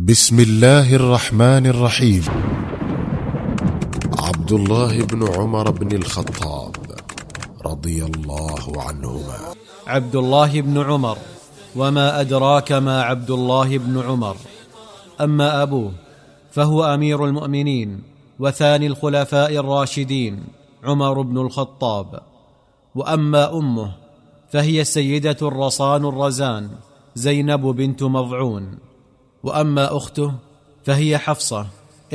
بسم الله الرحمن الرحيم. عبد الله بن عمر بن الخطاب رضي الله عنهما. عبد الله بن عمر وما أدراك ما عبد الله بن عمر. أما أبوه فهو أمير المؤمنين وثاني الخلفاء الراشدين عمر بن الخطاب. وأما أمه فهي السيده الرصان الرزان زينب بنت مضعون. وأما أخته فهي حفصة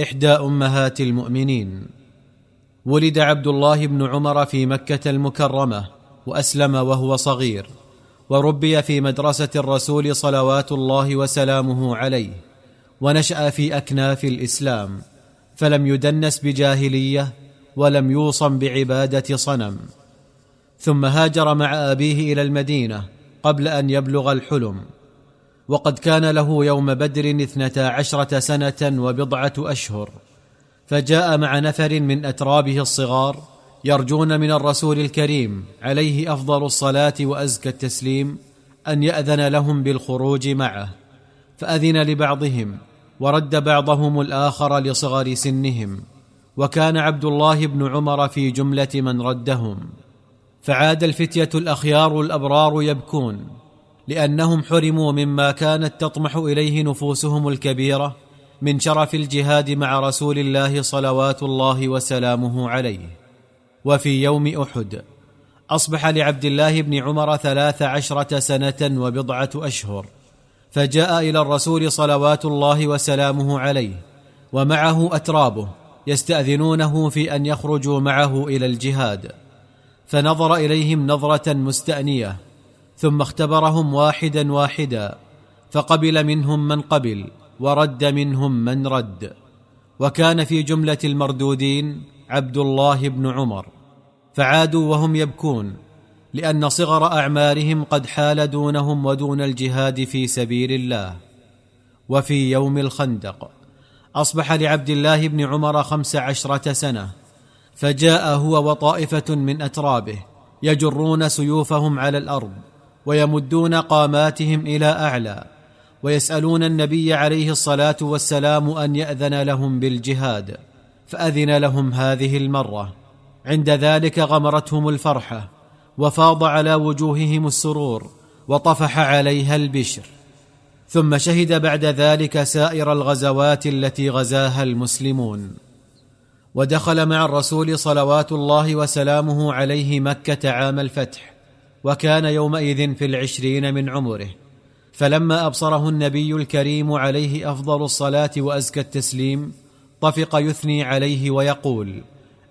إحدى أمهات المؤمنين. ولد عبد الله بن عمر في مكة المكرمة وأسلم وهو صغير وربي في مدرسة الرسول صلوات الله وسلامه عليه ونشأ في أكناف الإسلام فلم يدنس بجاهلية ولم يوصم بعبادة صنم. ثم هاجر مع أبيه إلى المدينة قبل أن يبلغ الحلم. وقد كان له يوم بدر اثنتا عشرة سنة وبضعة أشهر فجاء مع نفر من أترابه الصغار يرجون من الرسول الكريم عليه أفضل الصلاة وأزكى التسليم أن يأذن لهم بالخروج معه فأذن لبعضهم ورد بعضهم الآخر لصغر سنهم وكان عبد الله بن عمر في جملة من ردهم فعاد الفتية الأخيار الأبرار يبكون لأنهم حرموا مما كانت تطمح إليه نفوسهم الكبيرة من شرف الجهاد مع رسول الله صلوات الله وسلامه عليه. وفي يوم أحد أصبح لعبد الله بن عمر ثلاث عشرة سنة وبضعة أشهر فجاء إلى الرسول صلوات الله وسلامه عليه ومعه أترابه يستأذنونه في أن يخرجوا معه إلى الجهاد فنظر إليهم نظرة مستأنية ثم اختبرهم واحدا واحدا فقبل منهم من قبل ورد منهم من رد. وكان في جملة المردودين عبد الله بن عمر فعادوا وهم يبكون لأن صغر أعمارهم قد حال دونهم ودون الجهاد في سبيل الله. وفي يوم الخندق أصبح لعبد الله بن عمر خمس عشرة سنة فجاء هو وطائفة من أترابه يجرون سيوفهم على الأرض. ويمدون قاماتهم إلى أعلى ويسألون النبي عليه الصلاة والسلام أن يأذن لهم بالجهاد فأذن لهم هذه المرة. عند ذلك غمرتهم الفرحة وفاض على وجوههم السرور وطفح عليها البشر. ثم شهد بعد ذلك سائر الغزوات التي غزاها المسلمون. ودخل مع الرسول صلوات الله وسلامه عليه مكة عام الفتح. وكان يومئذ في العشرين من عمره. فلما أبصره النبي الكريم عليه أفضل الصلاة وأزكى التسليم طفق يثني عليه ويقول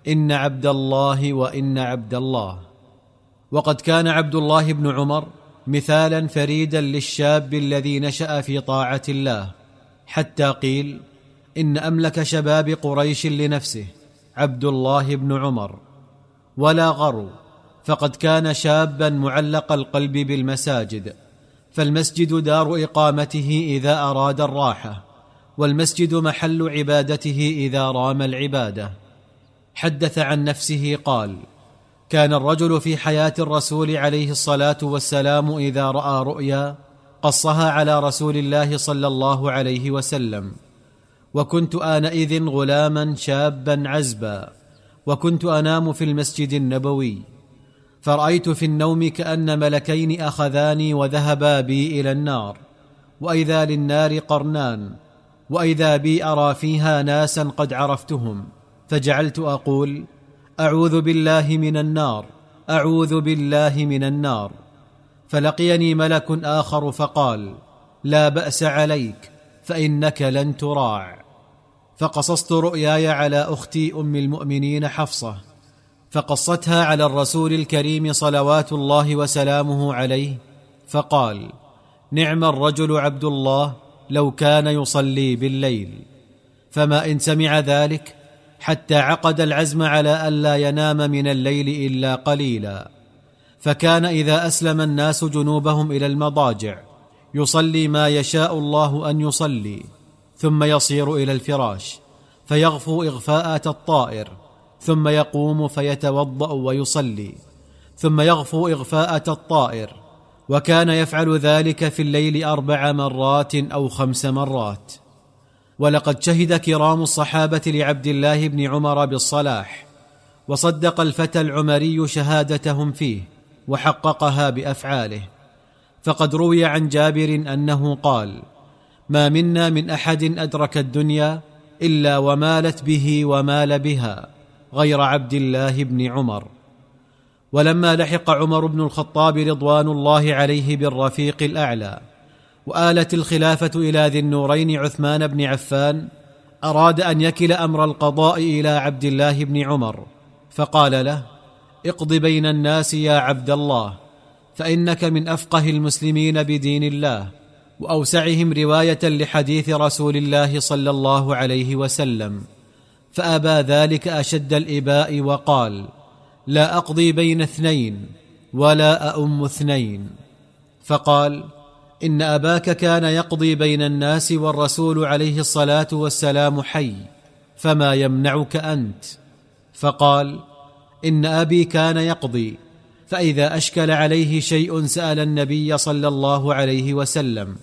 إن عبد الله وإن عبد الله. وقد كان عبد الله بن عمر مثالا فريدا للشاب الذي نشأ في طاعة الله حتى قيل إن أملك شباب قريش لنفسه عبد الله بن عمر. ولا غرو. فقد كان شابا معلق القلب بالمساجد فالمسجد دار إقامته إذا أراد الراحة والمسجد محل عبادته إذا رام العبادة. حدث عن نفسه قال كان الرجل في حياة الرسول عليه الصلاة والسلام إذا رأى رؤيا قصها على رسول الله صلى الله عليه وسلم. وكنت آنئذ غلاما شابا عزبا وكنت أنام في المسجد النبوي. فرأيت في النوم كأن ملكين أخذاني وذهبا بي إلى النار وإذا للنار قرنان وإذا بي أرى فيها ناسا قد عرفتهم فجعلت أقول أعوذ بالله من النار أعوذ بالله من النار. فلقيني ملك آخر فقال لا بأس عليك فإنك لن تراع. فقصصت رؤياي على أختي أم المؤمنين حفصة فقصتها على الرسول الكريم صلوات الله وسلامه عليه فقال نعم الرجل عبد الله لو كان يصلي بالليل. فما إن سمع ذلك حتى عقد العزم على الا ينام من الليل إلا قليلا. فكان إذا أسلم الناس جنوبهم إلى المضاجع يصلي ما يشاء الله أن يصلي ثم يصير إلى الفراش فيغفو اغفاءه الطائر. ثم يقوم فيتوضأ ويصلي ثم يغفو إغفاءة الطائر وكان يفعل ذلك في الليل أربع مرات أو خمس مرات. ولقد شهد كرام الصحابة لعبد الله بن عمر بالصلاح وصدق الفتى العمري شهادتهم فيه وحققها بأفعاله. فقد روي عن جابر أنه قال ما منا من أحد أدرك الدنيا إلا ومالت به ومال بها. غير عبد الله بن عمر. ولما لحق عمر بن الخطاب رضوان الله عليه بالرفيق الأعلى وآلت الخلافة إلى ذي النورين عثمان بن عفان أراد أن يكل أمر القضاء إلى عبد الله بن عمر فقال له اقض بين الناس يا عبد الله فإنك من أفقه المسلمين بدين الله وأوسعهم رواية لحديث رسول الله صلى الله عليه وسلم. فأبى ذلك أشد الإباء وقال لا أقضي بين اثنين ولا أؤم اثنين. فقال إن أباك كان يقضي بين الناس والرسول عليه الصلاة والسلام حي فما يمنعك أنت؟ فقال إن أبي كان يقضي فإذا أشكل عليه شيء سأل النبي صلى الله عليه وسلم.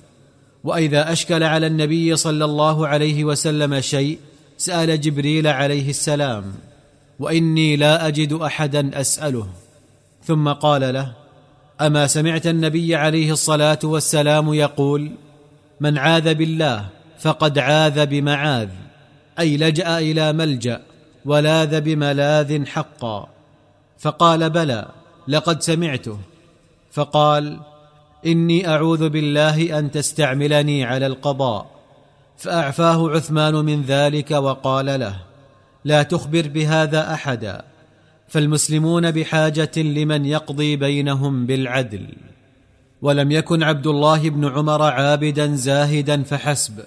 وإذا أشكل على النبي صلى الله عليه وسلم شيء سأل جبريل عليه السلام وإني لا أجد أحدا أسأله. ثم قال له أما سمعت النبي عليه الصلاة والسلام يقول من عاذ بالله فقد عاذ بمعاذ أي لجأ إلى ملجأ ولاذ بملاذ حقا. فقال بلى لقد سمعته. فقال إني أعوذ بالله أن تستعملني على القضاء. فأعفاه عثمان من ذلك وقال له لا تخبر بهذا أحدا فالمسلمون بحاجة لمن يقضي بينهم بالعدل. ولم يكن عبد الله بن عمر عابدا زاهدا فحسب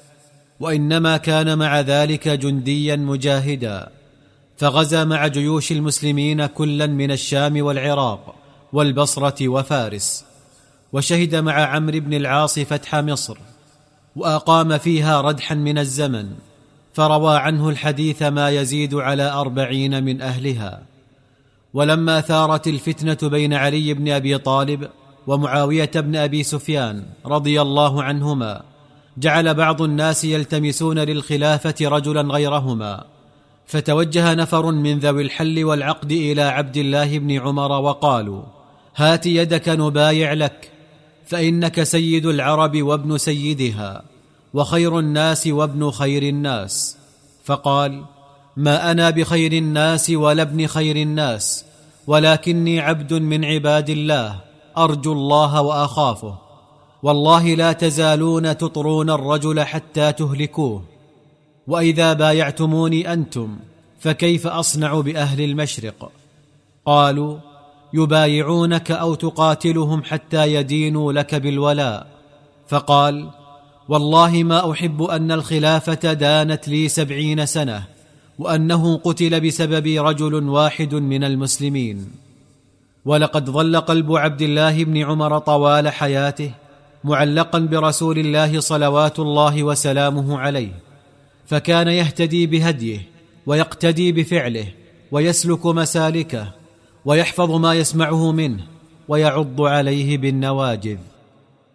وإنما كان مع ذلك جنديا مجاهدا. فغزا مع جيوش المسلمين كلا من الشام والعراق والبصرة وفارس وشهد مع عمرو بن العاص فتح مصر. وأقام فيها ردحا من الزمن فروى عنه الحديث ما يزيد على أربعين من أهلها. ولما ثارت الفتنة بين علي بن أبي طالب ومعاوية بن أبي سفيان رضي الله عنهما جعل بعض الناس يلتمسون للخلافة رجلا غيرهما. فتوجه نفر من ذوي الحل والعقد إلى عبد الله بن عمر وقالوا هات يدك نبايع لك فإنك سيد العرب وابن سيدها وخير الناس وابن خير الناس. فقال ما أنا بخير الناس ولا ابن خير الناس ولكني عبد من عباد الله أرجو الله وأخافه. والله لا تزالون تطرون الرجل حتى تهلكوه. وإذا بايعتموني أنتم فكيف أصنع بأهل المشرق؟ قالوا يبايعونك أو تقاتلهم حتى يدينوا لك بالولاء. فقال والله ما أحب أن الخلافة دانت لي سبعين سنة وأنه قتل بسببي رجل واحد من المسلمين. ولقد ظل قلب عبد الله بن عمر طوال حياته معلقا برسول الله صلوات الله وسلامه عليه. فكان يهتدي بهديه ويقتدي بفعله ويسلك مسالكه ويحفظ ما يسمعه منه ويعض عليه بالنواجذ.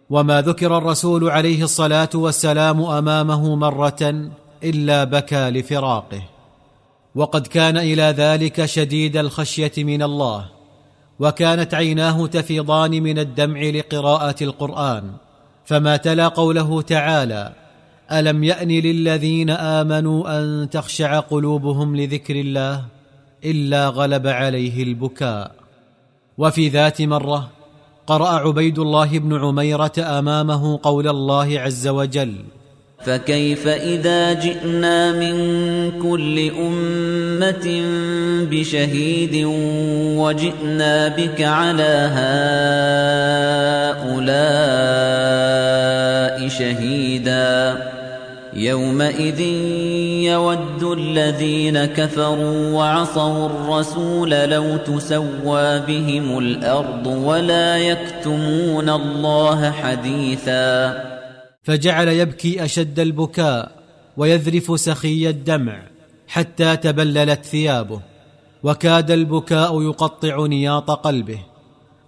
وما ذكر الرسول عليه الصلاة والسلام أمامه مرة إلا بكى لفراقه. وقد كان إلى ذلك شديد الخشية من الله وكانت عيناه تفيضان من الدمع لقراءة القرآن. فما تلا قوله تعالى ألم يأن للذين آمنوا أن تخشع قلوبهم لذكر الله؟ إلا غلب عليه البكاء. وفي ذات مرة قرأ عبيد الله بن عميرة أمامه قول الله عز وجل فكيف إذا جئنا من كل أمة بشهيد وجئنا بك على هؤلاء شهيدا؟ يومئذ يود الذين كفروا وعصوا الرسول لو تسوى بهم الأرض ولا يكتمون الله حديثا. فجعل يبكي أشد البكاء ويذرف سخي الدمع حتى تبللت ثيابه وكاد البكاء يقطع نياط قلبه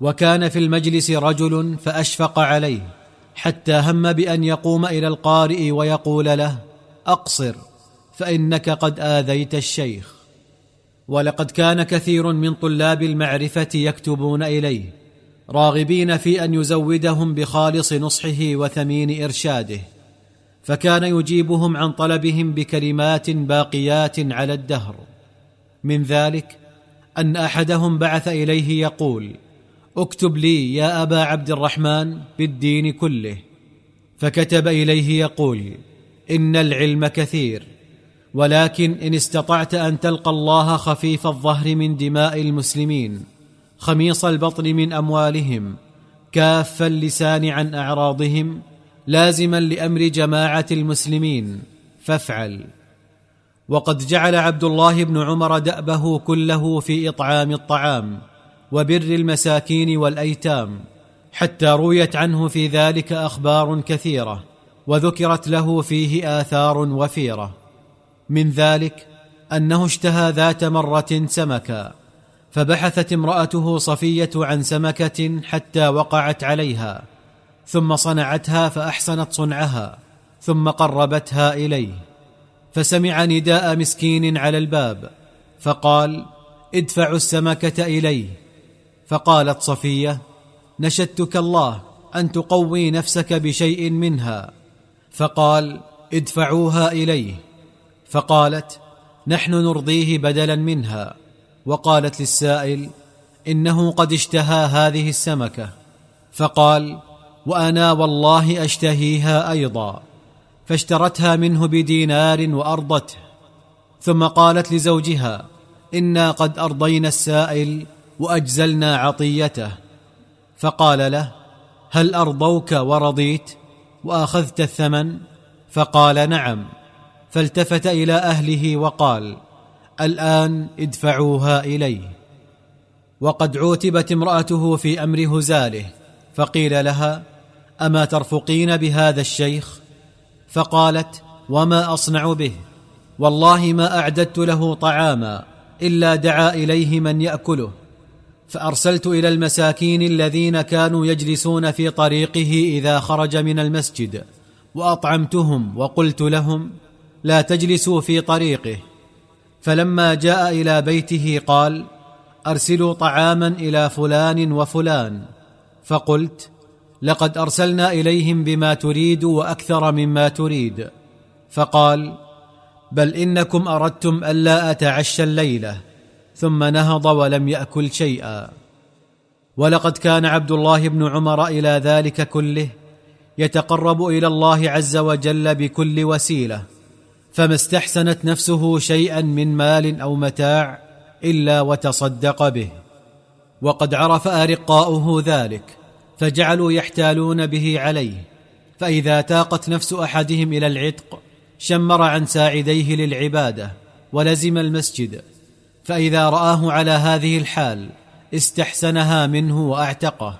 وكان في المجلس رجل فأشفق عليه. حتى هم بأن يقوم إلى القارئ ويقول له أقصر فإنك قد آذيت الشيخ. ولقد كان كثير من طلاب المعرفة يكتبون إليه راغبين في أن يزودهم بخالص نصحه وثمين إرشاده. فكان يجيبهم عن طلبهم بكلمات باقيات على الدهر. من ذلك أن أحدهم بعث إليه يقول اكتب لي يا أبا عبد الرحمن بالدين كله. فكتب إليه يقول إن العلم كثير ولكن إن استطعت أن تلقى الله خفيف الظهر من دماء المسلمين خميص البطن من أموالهم كاف اللسان عن أعراضهم لازما لأمر جماعة المسلمين فافعل. وقد جعل عبد الله بن عمر دأبه كله في إطعام الطعام. وبر المساكين والأيتام حتى رويت عنه في ذلك أخبار كثيرة وذكرت له فيه آثار وفيرة. من ذلك أنه اشتهى ذات مرة سمكا فبحثت امرأته صفية عن سمكة حتى وقعت عليها ثم صنعتها فأحسنت صنعها ثم قربتها إليه. فسمع نداء مسكين على الباب فقال ادفعوا السمكة إليه. فقالت صفية نشدتك الله أن تقوي نفسك بشيء منها. فقال ادفعوها إليه. فقالت نحن نرضيه بدلا منها. وقالت للسائل إنه قد اشتهى هذه السمكة. فقال وأنا والله أشتهيها أيضا فاشترتها منه بدينار وأرضته. ثم قالت لزوجها إنا قد أرضينا السائل وأجزلنا عطيته. فقال له هل أرضوك ورضيت؟ وأخذت الثمن؟ فقال نعم. فالتفت إلى أهله وقال الآن ادفعوها إليه. وقد عوتبت امرأته في أمر هزاله فقيل لها أما ترفقين بهذا الشيخ؟ فقالت وما أصنع به؟ والله ما أعددت له طعاما إلا دعا إليه من يأكله. فأرسلت إلى المساكين الذين كانوا يجلسون في طريقه إذا خرج من المسجد وأطعمتهم وقلت لهم لا تجلسوا في طريقه. فلما جاء إلى بيته قال أرسلوا طعاما إلى فلان وفلان. فقلت لقد أرسلنا إليهم بما تريد وأكثر مما تريد. فقال بل إنكم أردتم ألا أتعشى الليلة. ثم نهض ولم يأكل شيئا. ولقد كان عبد الله بن عمر إلى ذلك كله يتقرب إلى الله عز وجل بكل وسيلة فما استحسنت نفسه شيئا من مال أو متاع إلا وتصدق به. وقد عرف أرقاؤه ذلك فجعلوا يحتالون به عليه. فإذا تاقت نفس أحدهم إلى العتق شمر عن ساعديه للعبادة ولزم المسجد. فإذا رآه على هذه الحال استحسنها منه وأعتقه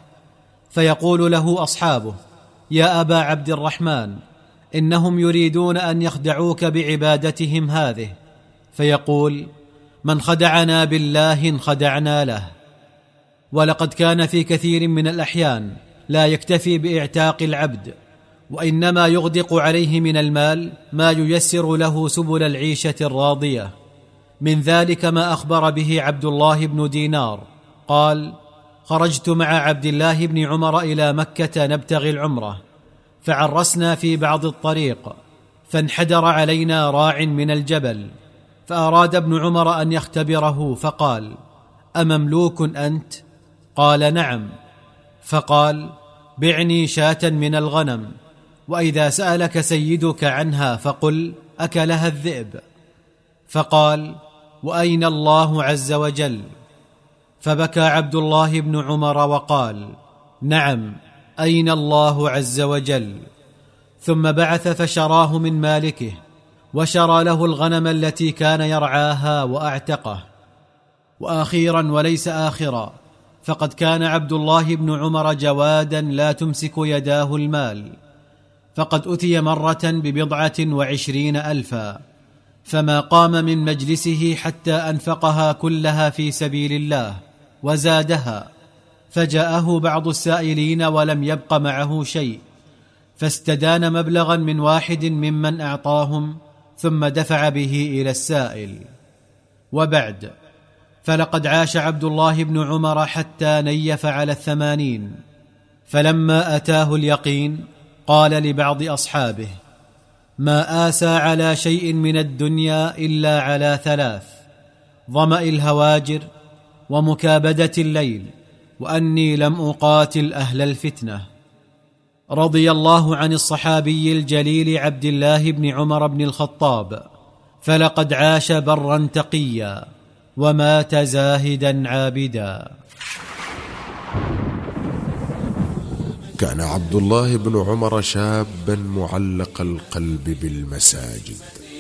فيقول له أصحابه يا أبا عبد الرحمن إنهم يريدون أن يخدعوك بعبادتهم هذه. فيقول من خدعنا بالله انخدعنا له. ولقد كان في كثير من الأحيان لا يكتفي بإعتاق العبد وإنما يغدق عليه من المال ما ييسر له سبل العيشة الراضية. من ذلك ما أخبر به عبد الله بن دينار. قال خرجت مع عبد الله بن عمر إلى مكة نبتغي العمرة فعرسنا في بعض الطريق فانحدر علينا راع من الجبل فأراد ابن عمر أن يختبره فقال أمملوك أنت؟ قال نعم. فقال بعني شاة من الغنم وإذا سألك سيدك عنها فقل أكلها الذئب. فقال وأين الله عز وجل؟ فبكى عبد الله بن عمر وقال نعم أين الله عز وجل؟ ثم بعث فشراه من مالكه وشرى له الغنم التي كان يرعاها وأعتقه. وأخيرا وليس اخرا فقد كان عبد الله بن عمر جوادا لا تمسك يداه المال فقد أتي مرة ببضعة وعشرين الفا. فما قام من مجلسه حتى أنفقها كلها في سبيل الله وزادها. فجاءه بعض السائلين ولم يبق معه شيء. فاستدان مبلغا من واحد ممن أعطاهم ثم دفع به إلى السائل. وبعد فلقد عاش عبد الله بن عمر حتى نيف على الثمانين. فلما أتاه اليقين قال لبعض أصحابه ما آسى على شيء من الدنيا إلا على ثلاث ظمأ الهواجر ومكابدة الليل وأني لم أقاتل أهل الفتنة. رضي الله عن الصحابي الجليل عبد الله بن عمر بن الخطاب فلقد عاش برا تقيا ومات زاهدا عابدا. كان عبد الله بن عمر شابا معلق القلب بالمساجد.